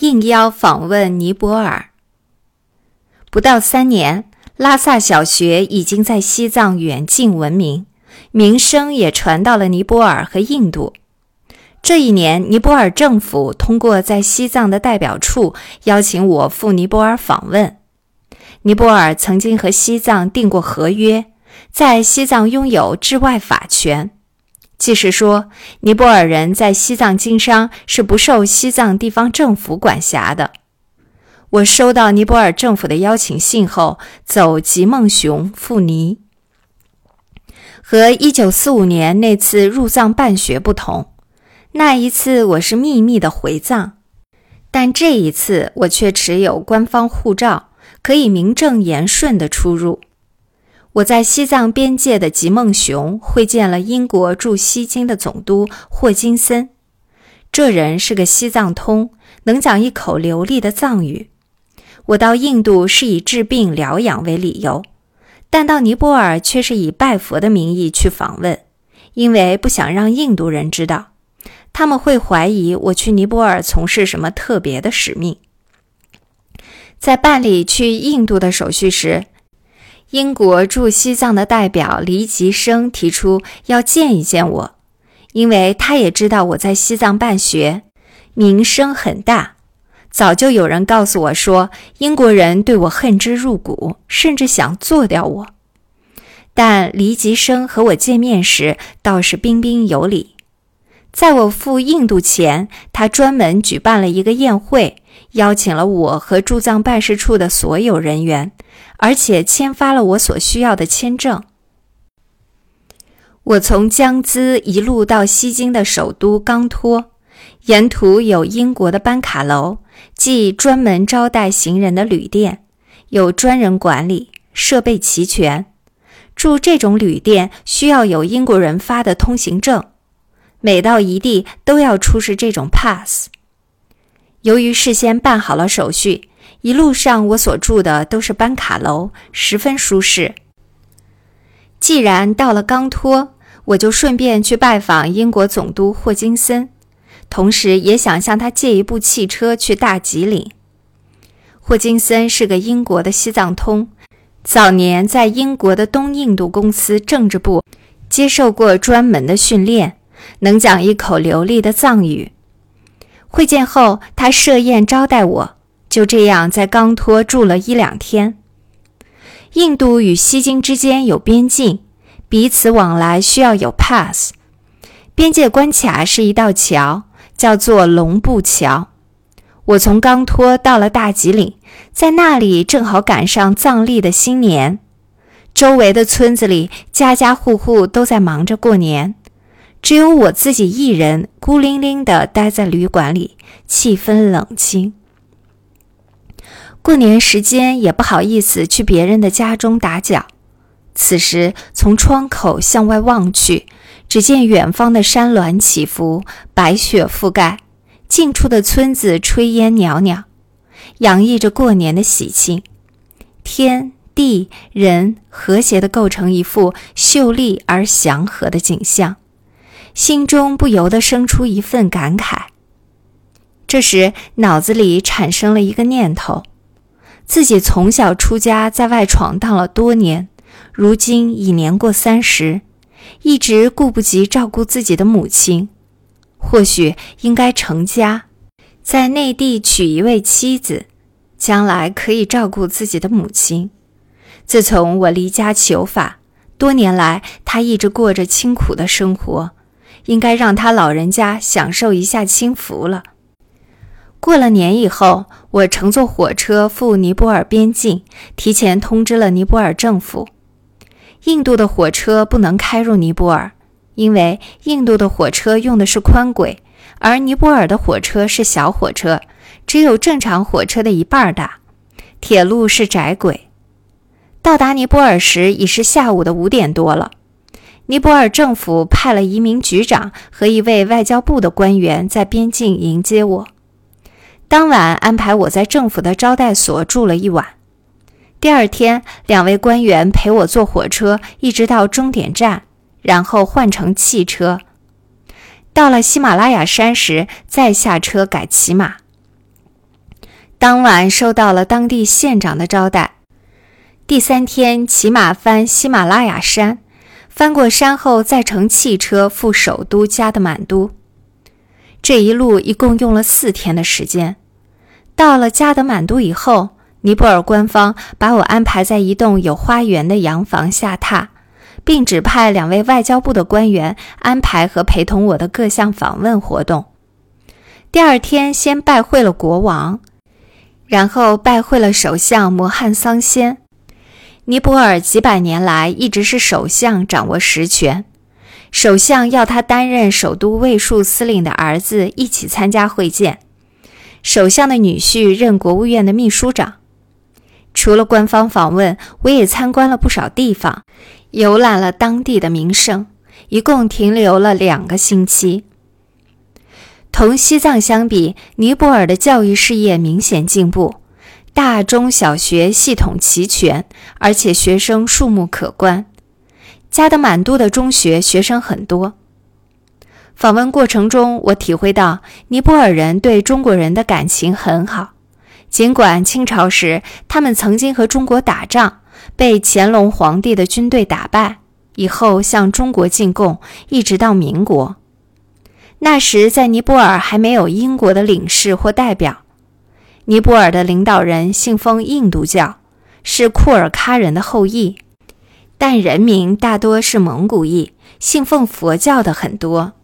应邀访问尼泊尔。不到三年，拉萨小学已经在西藏远近闻名，名声也传到了尼泊尔和印度。这一年，尼泊尔政府通过在西藏的代表处邀请我赴尼泊尔访问。尼泊尔曾经和西藏订过合约，在西藏拥有治外法权，即是说，尼泊尔人在西藏经商是不受西藏地方政府管辖的。我收到尼泊尔政府的邀请信后，走吉梦雄赴尼。和1945年那次入藏办学不同。那一次我是秘密的回藏，但这一次我却持有官方护照，可以名正言顺地出入。我在西藏边界的吉梦雄会见了英国驻西京的总督霍金森，这人是个西藏通，能讲一口流利的藏语。我到印度是以治病疗养为理由，但到尼泊尔却是以拜佛的名义去访问，因为不想让印度人知道。他们会怀疑我去尼泊尔从事什么特别的使命。在办理去印度的手续时，英国驻西藏的代表黎吉生提出要见一见我，因为他也知道我在西藏办学，名声很大。早就有人告诉我说，英国人对我恨之入骨，甚至想做掉我。但黎吉生和我见面时倒是彬彬有礼。在我赴印度前，他专门举办了一个宴会，邀请了我和驻藏办事处的所有人员，而且签发了我所需要的签证。我从江孜一路到西京的首都刚托，沿途有英国的班卡楼，即专门招待行人的旅店，有专人管理，设备齐全。住这种旅店需要有英国人发的通行证。每到一地都要出示这种 pass。由于事先办好了手续，一路上我所住的都是班卡楼，十分舒适。既然到了刚托，我就顺便去拜访英国总督霍金森，同时也想向他借一部汽车去大吉岭。霍金森是个英国的西藏通，早年在英国的东印度公司政治部接受过专门的训练。能讲一口流利的藏语。会见后，他设宴招待我，就这样在刚托住了一两天。印度与西京之间有边境，彼此往来需要有 pass。边界关卡是一道桥，叫做龙布桥。我从刚托到了大吉岭，在那里正好赶上藏历的新年，周围的村子里家家户户都在忙着过年。只有我自己一人孤零零地待在旅馆里，气氛冷清。过年时间也不好意思去别人的家中打搅。此时从窗口向外望去，只见远方的山峦起伏，白雪覆盖，近处的村子炊烟袅袅，洋溢着过年的喜庆。天地人和谐地构成一幅秀丽而祥和的景象。心中不由得生出一份感慨。这时，脑子里产生了一个念头：自己从小出家，在外闯荡了多年，如今已年过三十，一直顾不及照顾自己的母亲，或许应该成家，在内地娶一位妻子，将来可以照顾自己的母亲。自从我离家求法，多年来他一直过着清苦的生活。应该让他老人家享受一下清福了。过了年以后，我乘坐火车赴尼泊尔边境，提前通知了尼泊尔政府。印度的火车不能开入尼泊尔，因为印度的火车用的是宽轨，而尼泊尔的火车是小火车，只有正常火车的一半大。铁路是窄轨。到达尼泊尔时已是下午的五点多了。尼泊尔政府派了移民局长和一位外交部的官员在边境迎接我。当晚安排我在政府的招待所住了一晚。第二天，两位官员陪我坐火车一直到终点站，然后换乘汽车。到了喜马拉雅山时，再下车改骑马。当晚受到了当地县长的招待。第三天骑马翻喜马拉雅山，翻过山后再乘汽车赴首都加德满都。这一路一共用了四天的时间。到了加德满都以后，尼泊尔官方把我安排在一栋有花园的洋房下榻，并指派两位外交部的官员安排和陪同我的各项访问活动。第二天，先拜会了国王，然后拜会了首相摩汉桑先。尼泊尔几百年来一直是首相掌握实权，首相要他担任首都卫戍司令的儿子一起参加会见。首相的女婿任国务院的秘书长。除了官方访问，我也参观了不少地方，游览了当地的名胜，一共停留了两个星期。同西藏相比，尼泊尔的教育事业明显进步。大中小学系统齐全，而且学生数目可观。加德满都的中学学生很多。访问过程中，我体会到尼泊尔人对中国人的感情很好。尽管清朝时他们曾经和中国打仗，被乾隆皇帝的军队打败，以后向中国进贡，一直到民国。那时在尼泊尔还没有英国的领事或代表。尼泊尔的领导人信奉印度教，是库尔喀人的后裔，但人民大多是蒙古裔，信奉佛教的很多。